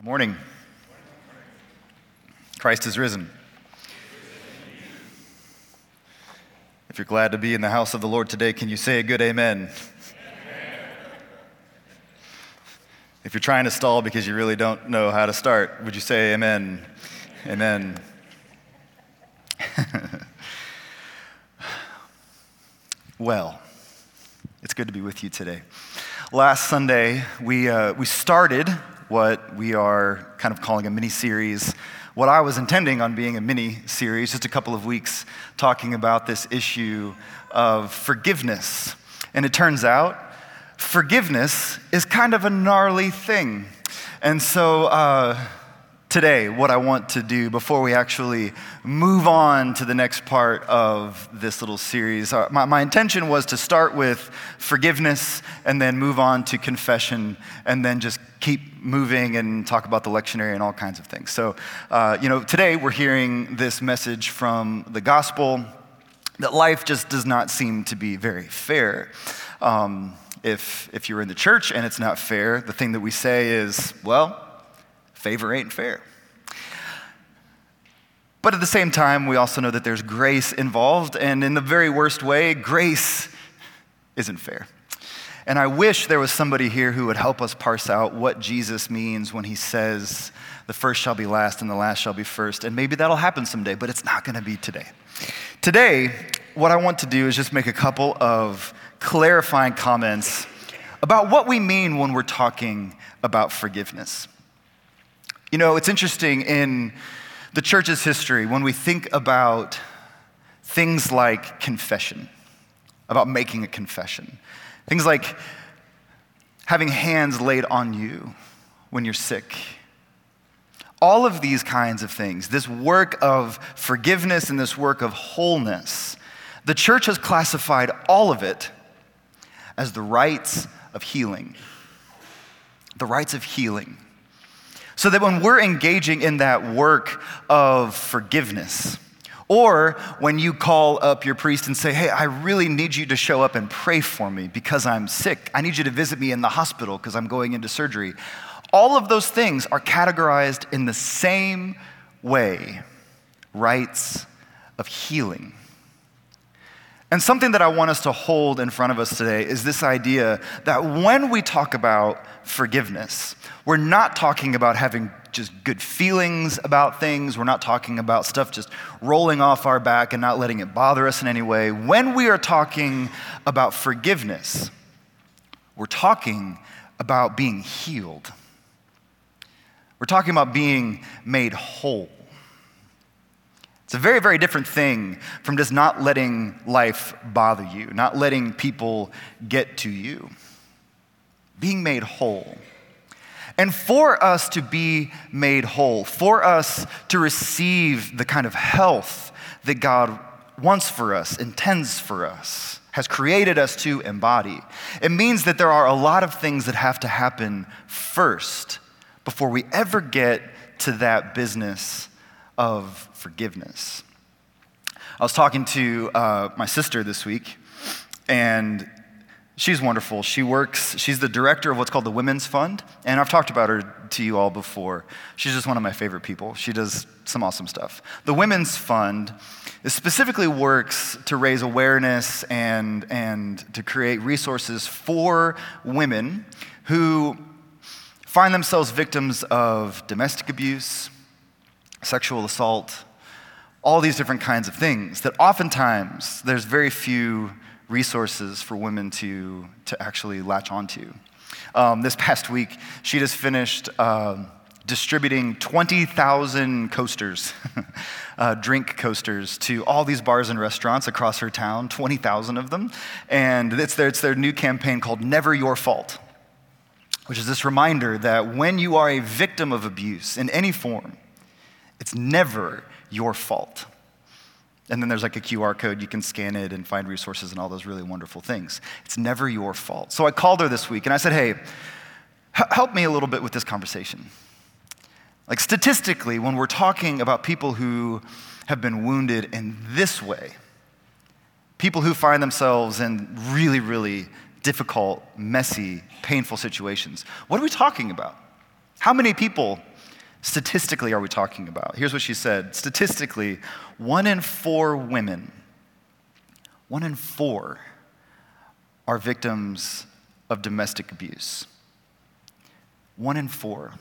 Good morning. Christ is risen. If you're glad to be in the house of the Lord today, can you say a good amen? amen? If you're trying to stall because you really don't know how to start, would you say amen? Amen. well, it's good to be with you today. Last Sunday, we, uh, we started what we are kind of calling a mini series. What I was intending on being a mini series, just a couple of weeks talking about this issue of forgiveness. And it turns out forgiveness is kind of a gnarly thing. And so, uh, today, what I want to do before we actually move on to the next part of this little series. Uh, my, my, intention was to start with forgiveness and then move on to confession and then just keep moving and talk about the lectionary and all kinds of things. So, uh, you know, today we're hearing this message from the gospel that life just does not seem to be very fair. Um, if, if you're in the church and it's not fair, the thing that we say is, well, favor ain't fair. But at the same time, we also know that there's grace involved, and in the very worst way, grace isn't fair. And I wish there was somebody here who would help us parse out what Jesus means when he says, the first shall be last and the last shall be first. And maybe that'll happen someday, but it's not going to be today. Today, what I want to do is just make a couple of clarifying comments about what we mean when we're talking about forgiveness. You know, it's interesting in the church's history when we think about things like confession, about making a confession, things like having hands laid on you when you're sick. All of these kinds of things, this work of forgiveness and this work of wholeness, the church has classified all of it as the rites of healing. The rites of healing. So that when we're engaging in that work of forgiveness, or when you call up your priest and say, Hey, I really need you to show up and pray for me because I'm sick. I need you to visit me in the hospital because I'm going into surgery. All of those things are categorized in the same way rites of healing. And something that I want us to hold in front of us today is this idea that when we talk about forgiveness, we're not talking about having just good feelings about things. We're not talking about stuff just rolling off our back and not letting it bother us in any way. When we are talking about forgiveness, we're talking about being healed. We're talking about being made whole. It's a very, very different thing from just not letting life bother you, not letting people get to you. Being made whole. And for us to be made whole, for us to receive the kind of health that God wants for us, intends for us, has created us to embody, it means that there are a lot of things that have to happen first before we ever get to that business of forgiveness. I was talking to uh, my sister this week, and She's wonderful. She works, she's the director of what's called the Women's Fund, and I've talked about her to you all before. She's just one of my favorite people. She does some awesome stuff. The Women's Fund specifically works to raise awareness and, and to create resources for women who find themselves victims of domestic abuse, sexual assault, all these different kinds of things that oftentimes there's very few resources for women to, to actually latch onto. Um, this past week, she just finished uh, distributing 20,000 coasters, uh, drink coasters, to all these bars and restaurants across her town, 20,000 of them. And it's their, it's their new campaign called Never Your Fault, which is this reminder that when you are a victim of abuse in any form, it's never your fault. And then there's like a QR code, you can scan it and find resources and all those really wonderful things. It's never your fault. So I called her this week and I said, hey, h- help me a little bit with this conversation. Like statistically, when we're talking about people who have been wounded in this way, people who find themselves in really, really difficult, messy, painful situations, what are we talking about? How many people statistically are we talking about? Here's what she said Statistically, one in four women, one in four are victims of domestic abuse. One in four.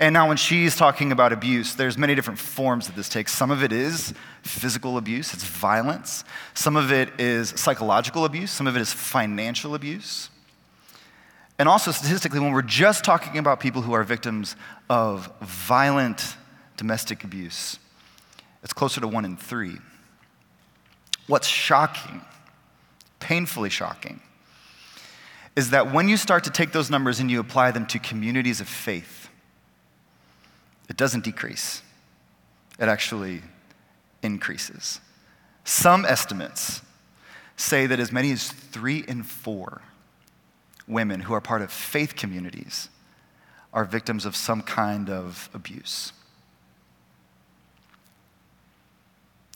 And now when she's talking about abuse, there's many different forms that this takes. Some of it is physical abuse, it's violence. Some of it is psychological abuse, some of it is financial abuse. And also statistically when we're just talking about people who are victims of violent domestic abuse, it's closer to 1 in 3. What's shocking, painfully shocking, is that when you start to take those numbers and you apply them to communities of faith, it doesn't decrease, it actually increases. Some estimates say that as many as three in four women who are part of faith communities are victims of some kind of abuse.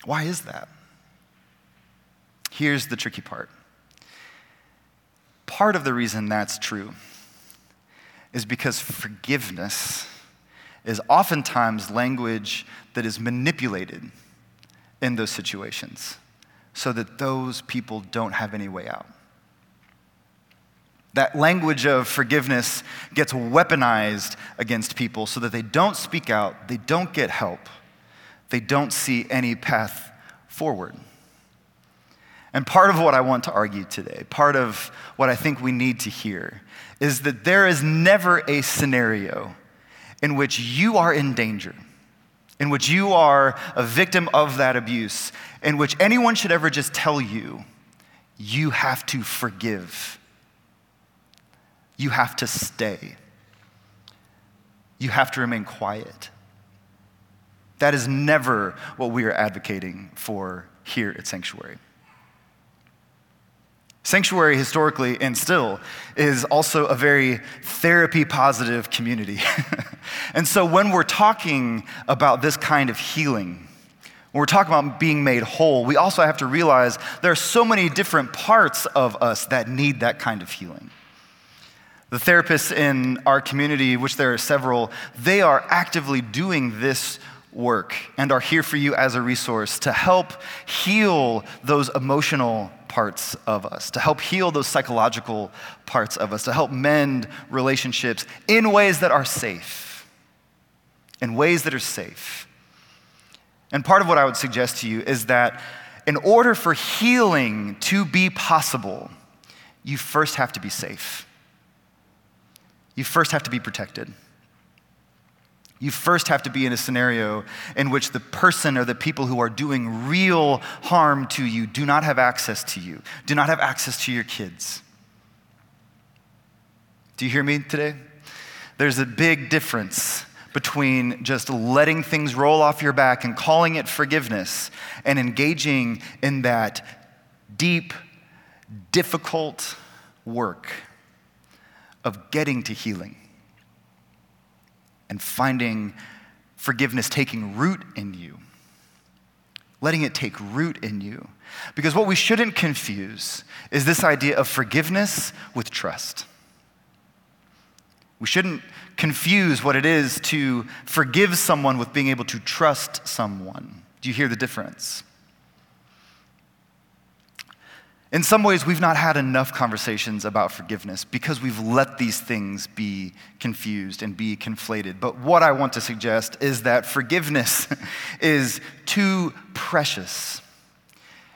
Why is that? Here's the tricky part. Part of the reason that's true is because forgiveness is oftentimes language that is manipulated in those situations so that those people don't have any way out. That language of forgiveness gets weaponized against people so that they don't speak out, they don't get help, they don't see any path forward. And part of what I want to argue today, part of what I think we need to hear, is that there is never a scenario in which you are in danger, in which you are a victim of that abuse, in which anyone should ever just tell you, you have to forgive. You have to stay. You have to remain quiet. That is never what we are advocating for here at Sanctuary. Sanctuary, historically and still, is also a very therapy positive community. and so, when we're talking about this kind of healing, when we're talking about being made whole, we also have to realize there are so many different parts of us that need that kind of healing. The therapists in our community, which there are several, they are actively doing this work and are here for you as a resource to help heal those emotional parts of us, to help heal those psychological parts of us, to help mend relationships in ways that are safe. In ways that are safe. And part of what I would suggest to you is that in order for healing to be possible, you first have to be safe. You first have to be protected. You first have to be in a scenario in which the person or the people who are doing real harm to you do not have access to you, do not have access to your kids. Do you hear me today? There's a big difference between just letting things roll off your back and calling it forgiveness and engaging in that deep, difficult work of getting to healing and finding forgiveness taking root in you. Letting it take root in you. Because what we shouldn't confuse is this idea of forgiveness with trust. We shouldn't confuse what it is to forgive someone with being able to trust someone. Do you hear the difference? In some ways, we've not had enough conversations about forgiveness because we've let these things be confused and be conflated. But what I want to suggest is that forgiveness is too precious.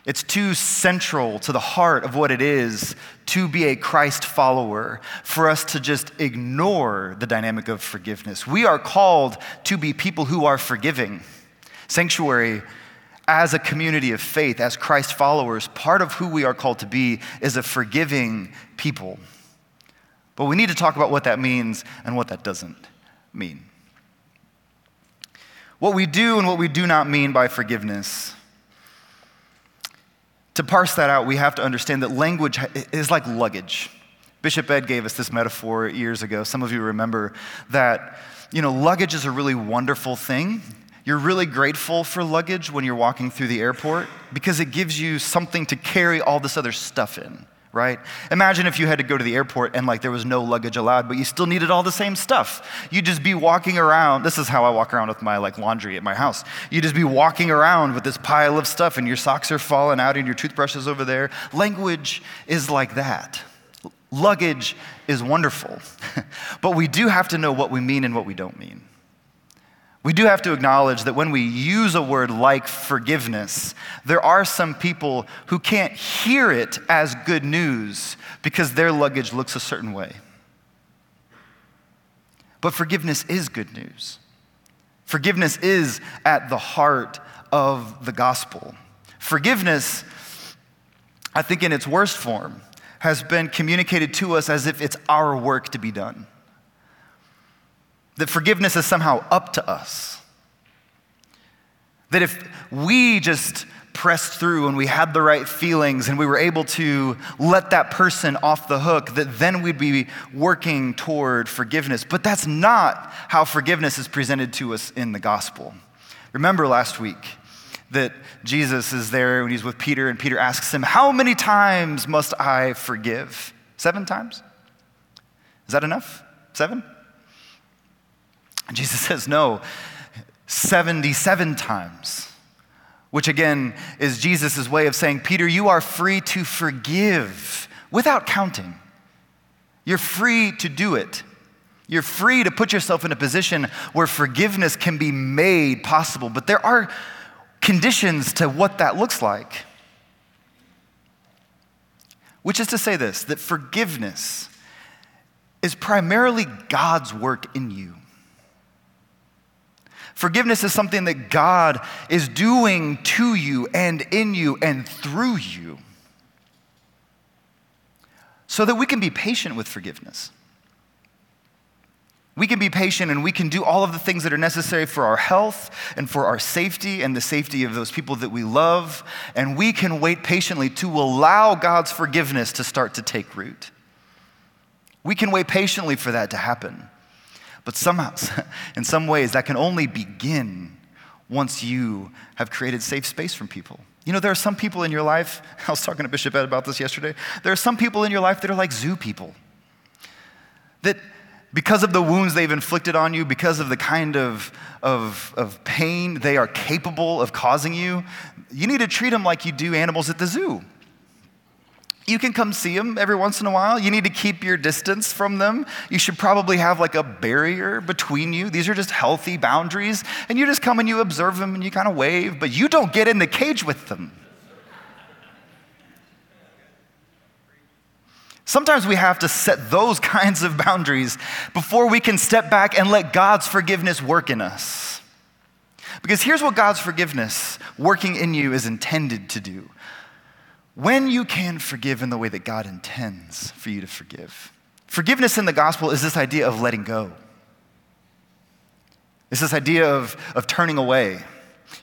It's too central to the heart of what it is to be a Christ follower for us to just ignore the dynamic of forgiveness. We are called to be people who are forgiving. Sanctuary as a community of faith, as Christ followers, part of who we are called to be is a forgiving people. But we need to talk about what that means and what that doesn't mean. What we do and what we do not mean by forgiveness. To parse that out, we have to understand that language is like luggage. Bishop Ed gave us this metaphor years ago. Some of you remember that, you know, luggage is a really wonderful thing you're really grateful for luggage when you're walking through the airport because it gives you something to carry all this other stuff in, right? Imagine if you had to go to the airport and like there was no luggage allowed, but you still needed all the same stuff. You'd just be walking around. This is how I walk around with my like laundry at my house. You'd just be walking around with this pile of stuff and your socks are falling out and your toothbrush is over there. Language is like that. Luggage is wonderful. but we do have to know what we mean and what we don't mean. We do have to acknowledge that when we use a word like forgiveness, there are some people who can't hear it as good news because their luggage looks a certain way. But forgiveness is good news. Forgiveness is at the heart of the gospel. Forgiveness, I think, in its worst form, has been communicated to us as if it's our work to be done that forgiveness is somehow up to us. That if we just pressed through and we had the right feelings and we were able to let that person off the hook, that then we'd be working toward forgiveness. But that's not how forgiveness is presented to us in the gospel. Remember last week that Jesus is there when he's with Peter, and Peter asks him, How many times must I forgive? Seven times? Is that enough? Seven? And Jesus says, no, 77 times, which again is Jesus' way of saying, Peter, you are free to forgive without counting. You're free to do it. You're free to put yourself in a position where forgiveness can be made possible, but there are conditions to what that looks like. Which is to say, this that forgiveness is primarily God's work in you. Forgiveness is something that God is doing to you and in you and through you so that we can be patient with forgiveness. We can be patient and we can do all of the things that are necessary for our health and for our safety and the safety of those people that we love. And we can wait patiently to allow God's forgiveness to start to take root. We can wait patiently for that to happen. But somehow, in some ways, that can only begin once you have created safe space from people. You know, there are some people in your life, I was talking to Bishop Ed about this yesterday. There are some people in your life that are like zoo people. That because of the wounds they've inflicted on you, because of the kind of, of, of pain they are capable of causing you, you need to treat them like you do animals at the zoo. You can come see them every once in a while. You need to keep your distance from them. You should probably have like a barrier between you. These are just healthy boundaries. And you just come and you observe them and you kind of wave, but you don't get in the cage with them. Sometimes we have to set those kinds of boundaries before we can step back and let God's forgiveness work in us. Because here's what God's forgiveness working in you is intended to do when you can forgive in the way that God intends for you to forgive. Forgiveness in the gospel is this idea of letting go. It's this idea of, of turning away.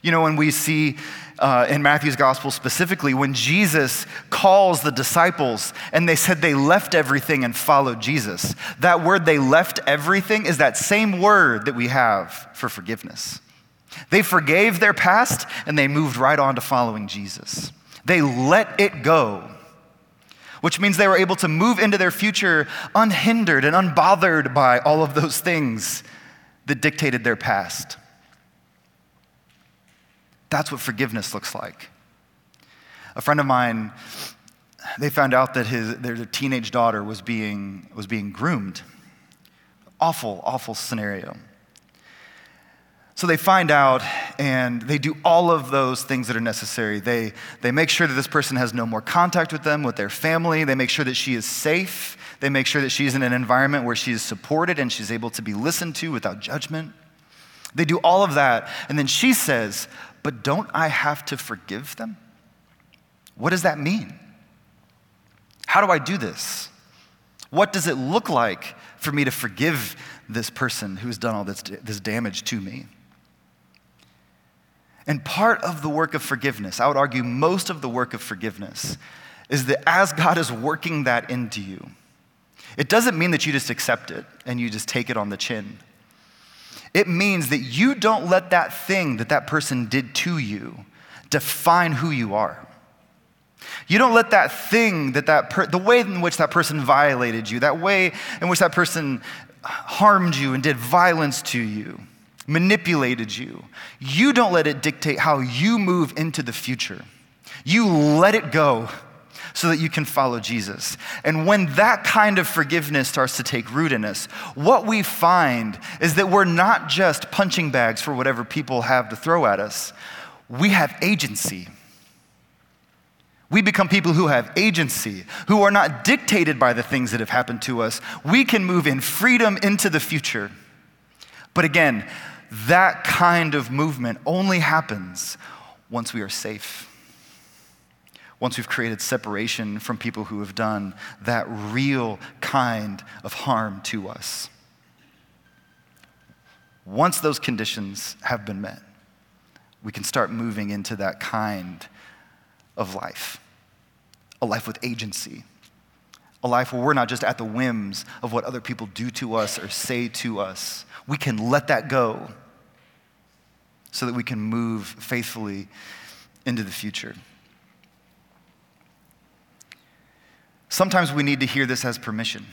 You know, when we see uh, in Matthew's gospel specifically, when Jesus calls the disciples and they said they left everything and followed Jesus, that word they left everything is that same word that we have for forgiveness. They forgave their past and they moved right on to following Jesus. They let it go, which means they were able to move into their future unhindered and unbothered by all of those things that dictated their past. That's what forgiveness looks like. A friend of mine, they found out that his, their teenage daughter was being, was being groomed. Awful, awful scenario. So they find out and they do all of those things that are necessary. They, they make sure that this person has no more contact with them, with their family. They make sure that she is safe. They make sure that she's in an environment where she is supported and she's able to be listened to without judgment. They do all of that. And then she says, But don't I have to forgive them? What does that mean? How do I do this? What does it look like for me to forgive this person who's done all this, this damage to me? And part of the work of forgiveness, I would argue most of the work of forgiveness, is that as God is working that into you, it doesn't mean that you just accept it and you just take it on the chin. It means that you don't let that thing that that person did to you define who you are. You don't let that thing that that per- the way in which that person violated you, that way in which that person harmed you and did violence to you, manipulated you. You don't let it dictate how you move into the future. You let it go so that you can follow Jesus. And when that kind of forgiveness starts to take root in us, what we find is that we're not just punching bags for whatever people have to throw at us, we have agency. We become people who have agency, who are not dictated by the things that have happened to us. We can move in freedom into the future. But again, that kind of movement only happens once we are safe. Once we've created separation from people who have done that real kind of harm to us. Once those conditions have been met, we can start moving into that kind of life a life with agency, a life where we're not just at the whims of what other people do to us or say to us. We can let that go so that we can move faithfully into the future. Sometimes we need to hear this as permission.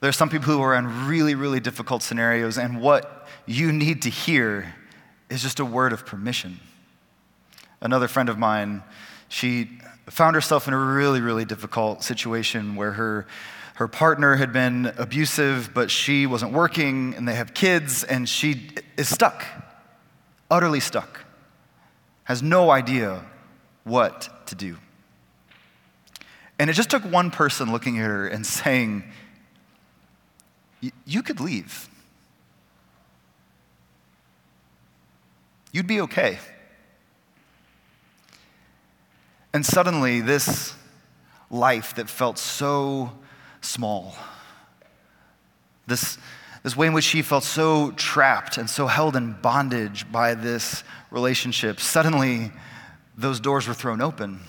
There are some people who are in really, really difficult scenarios, and what you need to hear is just a word of permission. Another friend of mine, she found herself in a really, really difficult situation where her, her partner had been abusive, but she wasn't working, and they have kids, and she is stuck, utterly stuck, has no idea what to do. And it just took one person looking at her and saying, You could leave. You'd be okay. And suddenly, this life that felt so small, this, this way in which she felt so trapped and so held in bondage by this relationship, suddenly those doors were thrown open.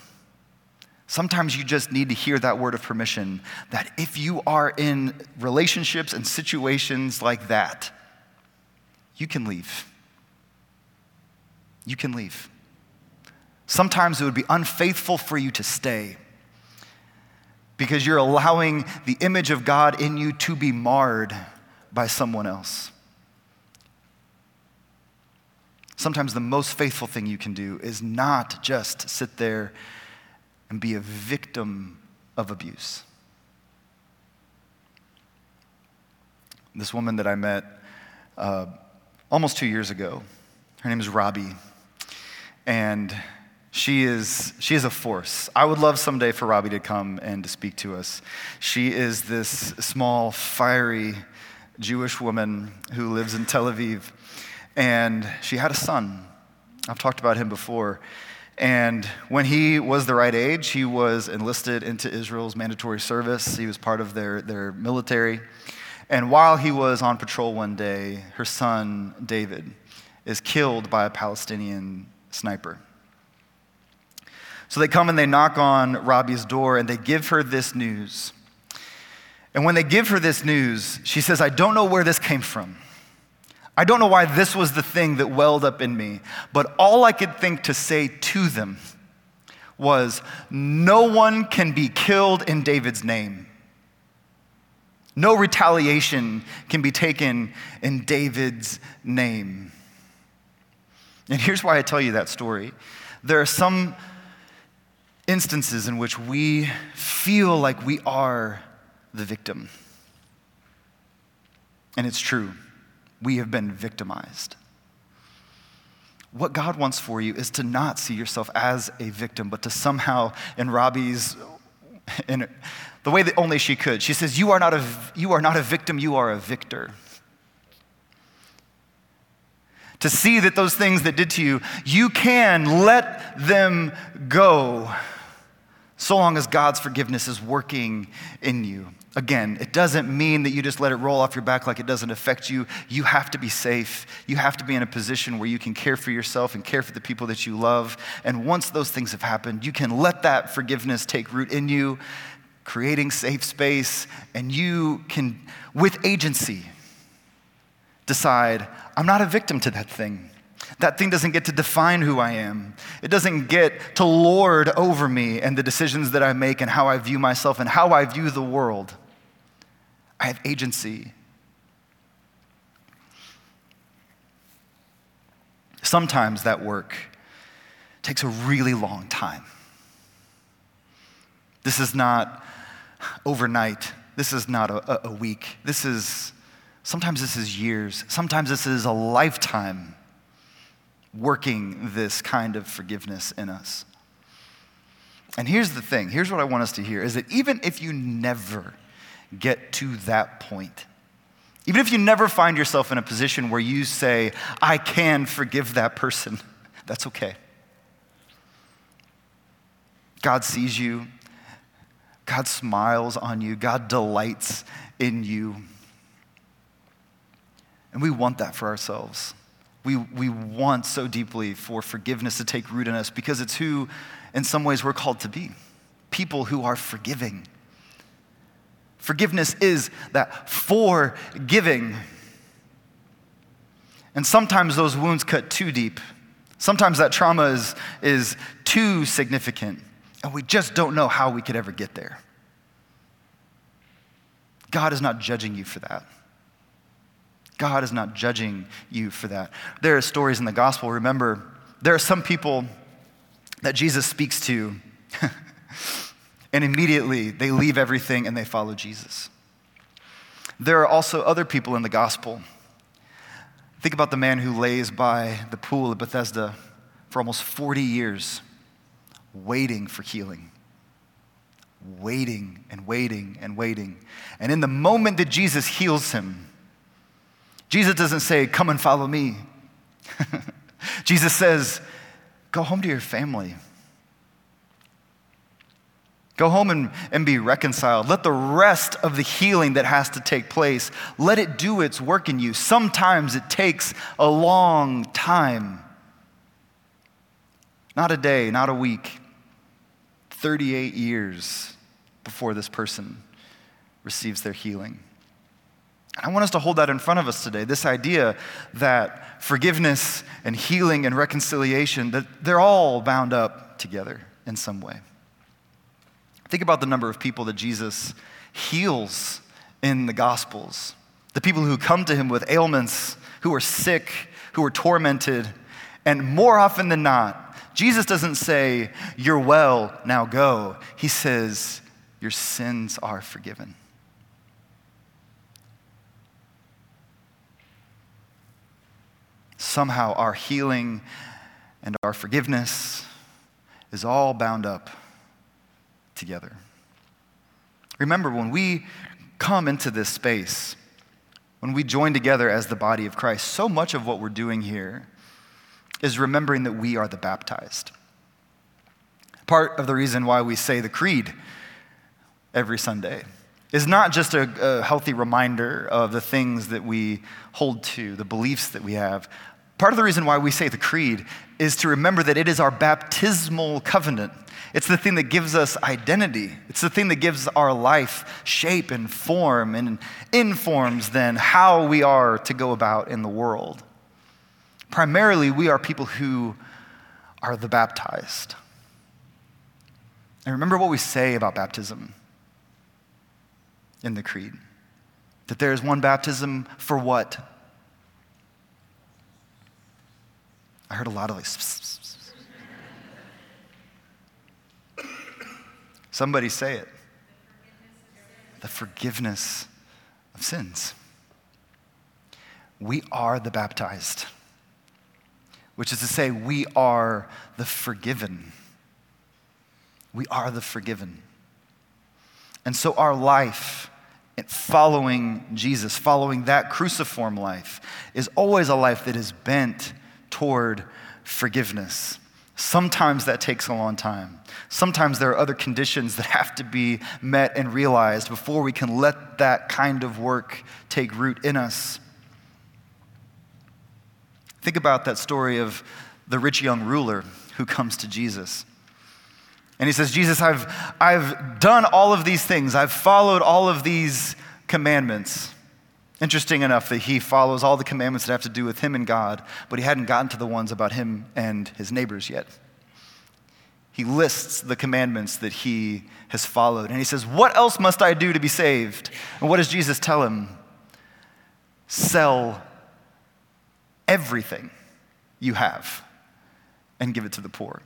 Sometimes you just need to hear that word of permission that if you are in relationships and situations like that, you can leave. You can leave. Sometimes it would be unfaithful for you to stay because you're allowing the image of God in you to be marred by someone else. Sometimes the most faithful thing you can do is not just sit there and be a victim of abuse. This woman that I met uh, almost two years ago, her name is Robi. And she is, she is a force. I would love someday for Robi to come and to speak to us. She is this small, fiery Jewish woman who lives in Tel Aviv. And she had a son. I've talked about him before. And when he was the right age, he was enlisted into Israel's mandatory service. He was part of their, their military. And while he was on patrol one day, her son, David, is killed by a Palestinian sniper. So they come and they knock on Robi's door and they give her this news. And when they give her this news, she says, I don't know where this came from. I don't know why this was the thing that welled up in me, but all I could think to say to them was, No one can be killed in David's name. No retaliation can be taken in David's name. And here's why I tell you that story. There are some instances in which we feel like we are the victim. And it's true, we have been victimized. What God wants for you is to not see yourself as a victim, but to somehow, in Robi's, in the way that only she could, she says, You are not a, you are not a victim, you are a victor to see that those things that did to you, you can let them go so long as God's forgiveness is working in you. Again, it doesn't mean that you just let it roll off your back like it doesn't affect you. You have to be safe. You have to be in a position where you can care for yourself and care for the people that you love. And once those things have happened, you can let that forgiveness take root in you, creating safe space, and you can, with agency, decide I'm not a victim to that thing. That thing doesn't get to define who I am. It doesn't get to lord over me and the decisions that I make and how I view myself and how I view the world. I have agency. Sometimes that work takes a really long time. This is not overnight. This is not a, a, week. This is, sometimes this is years. Sometimes this is a lifetime working this kind of forgiveness in us. And here's the thing here's what I want us to hear is that even if you never get to that point, even if you never find yourself in a position where you say, I can forgive that person, that's okay. God sees you, God smiles on you, God delights in you. And we want that for ourselves. We, we want so deeply for forgiveness to take root in us because it's who, in some ways, we're called to be people who are forgiving. Forgiveness is that forgiving. And sometimes those wounds cut too deep. Sometimes that trauma is, is too significant, and we just don't know how we could ever get there. God is not judging you for that. God is not judging you for that. There are stories in the gospel. Remember, there are some people that Jesus speaks to, and immediately they leave everything and they follow Jesus. There are also other people in the gospel. Think about the man who lays by the pool of Bethesda for almost 40 years, waiting for healing. Waiting and waiting and waiting. And in the moment that Jesus heals him, Jesus doesn't say, Come and follow me. Jesus says, Go home to your family. Go home and, and be reconciled. Let the rest of the healing that has to take place, let it do its work in you. Sometimes it takes a long time. Not a day, not a week. 38 years before this person receives their healing. I want us to hold that in front of us today this idea that forgiveness and healing and reconciliation that they're all bound up together in some way. Think about the number of people that Jesus heals in the gospels. The people who come to him with ailments, who are sick, who are tormented, and more often than not, Jesus doesn't say, "You're well, now go." He says, "Your sins are forgiven." Somehow our healing and our forgiveness is all bound up together. Remember, when we come into this space, when we join together as the body of Christ, so much of what we're doing here is remembering that we are the baptized. Part of the reason why we say the creed every Sunday is not just a, a, healthy reminder of the things that we hold to, the beliefs that we have, Part of the reason why we say the creed is to remember that it is our baptismal covenant. It's the thing that gives us identity. It's the thing that gives our life shape and form and informs then how we are to go about in the world. Primarily, we are people who are the baptized. And remember what we say about baptism in the creed that there is one baptism for what? I heard a lot of like. Somebody say it. The forgiveness of sins. We are the baptized, which is to say, we are the forgiven. We are the forgiven. And so our life, following Jesus, following that cruciform life, is always a life that is bent toward forgiveness. Sometimes that takes a long time. Sometimes there are other conditions that have to be met and realized before we can let that kind of work take root in us. Think about that story of the rich young ruler who comes to Jesus. And he says, Jesus, I've, I've done all of these things, I've followed all of these commandments. Interesting enough that he follows all the commandments that have to do with him and God, but he hadn't gotten to the ones about him and his neighbors yet. He lists the commandments that he has followed, and he says, What else must I do to be saved? And what does Jesus tell him? Sell everything you have and give it to the poor.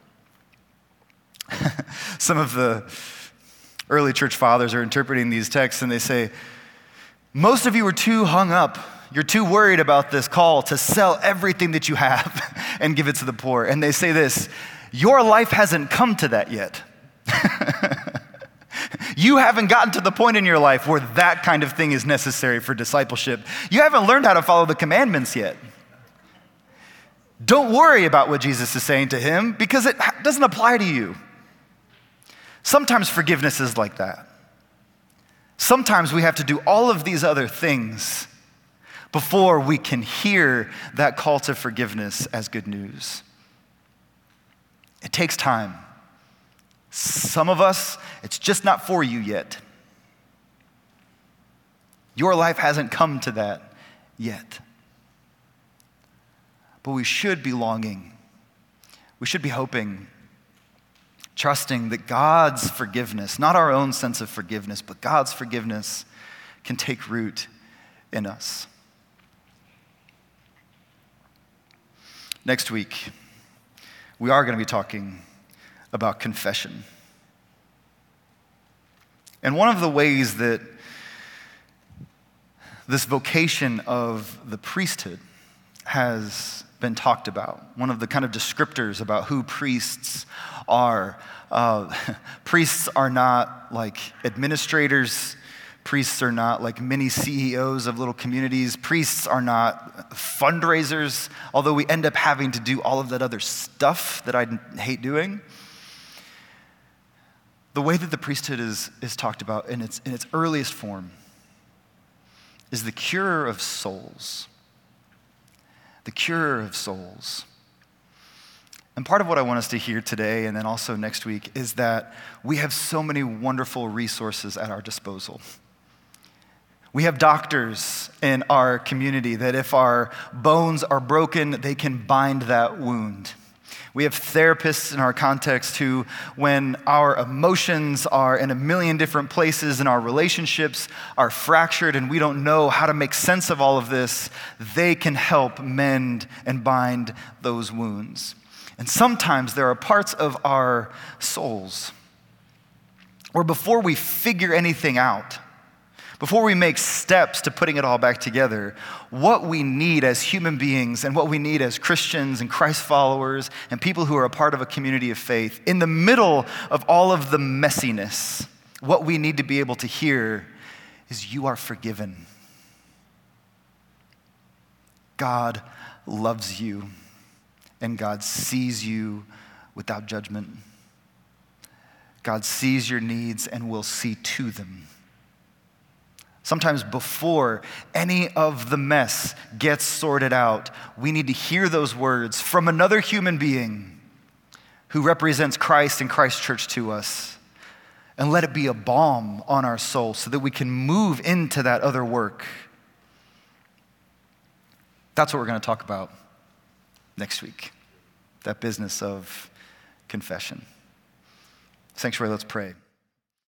Some of the early church fathers are interpreting these texts and they say, Most of you are too hung up. You're too worried about this call to sell everything that you have and give it to the poor. And they say this Your life hasn't come to that yet. you haven't gotten to the point in your life where that kind of thing is necessary for discipleship. You haven't learned how to follow the commandments yet. Don't worry about what Jesus is saying to him because it doesn't apply to you. Sometimes forgiveness is like that. Sometimes we have to do all of these other things before we can hear that call to forgiveness as good news. It takes time. Some of us, it's just not for you yet. Your life hasn't come to that yet. But we should be longing. We should be hoping, trusting that God's forgiveness, not our own sense of forgiveness, but God's forgiveness can take root in us. Next week, we are going to be talking about confession. And one of the ways that this vocation of the priesthood has been talked about. One of the kind of descriptors about who priests are. Uh, priests are not like administrators. Priests are not like mini CEOs of little communities. Priests are not fundraisers, although we end up having to do all of that other stuff that I hate doing. The way that the priesthood is, is talked about in its, in its earliest form is the cure of souls the cure of souls. And part of what I want us to hear today and then also next week is that we have so many wonderful resources at our disposal. We have doctors in our community that if our bones are broken, they can bind that wound. We have therapists in our context who, when our emotions are in a million different places and our relationships are fractured and we don't know how to make sense of all of this, they can help mend and bind those wounds. And sometimes there are parts of our souls where before we figure anything out, before we make steps to putting it all back together, what we need as human beings and what we need as Christians and Christ followers and people who are a part of a community of faith, in the middle of all of the messiness, what we need to be able to hear is you are forgiven. God loves you, and God sees you without judgment. God sees your needs and will see to them sometimes before any of the mess gets sorted out, we need to hear those words from another human being who represents Christ and Christ's church to us. And let it be a balm on our soul so that we can move into that other work. That's what we're going to talk about next week that business of confession. Sanctuary, let's pray.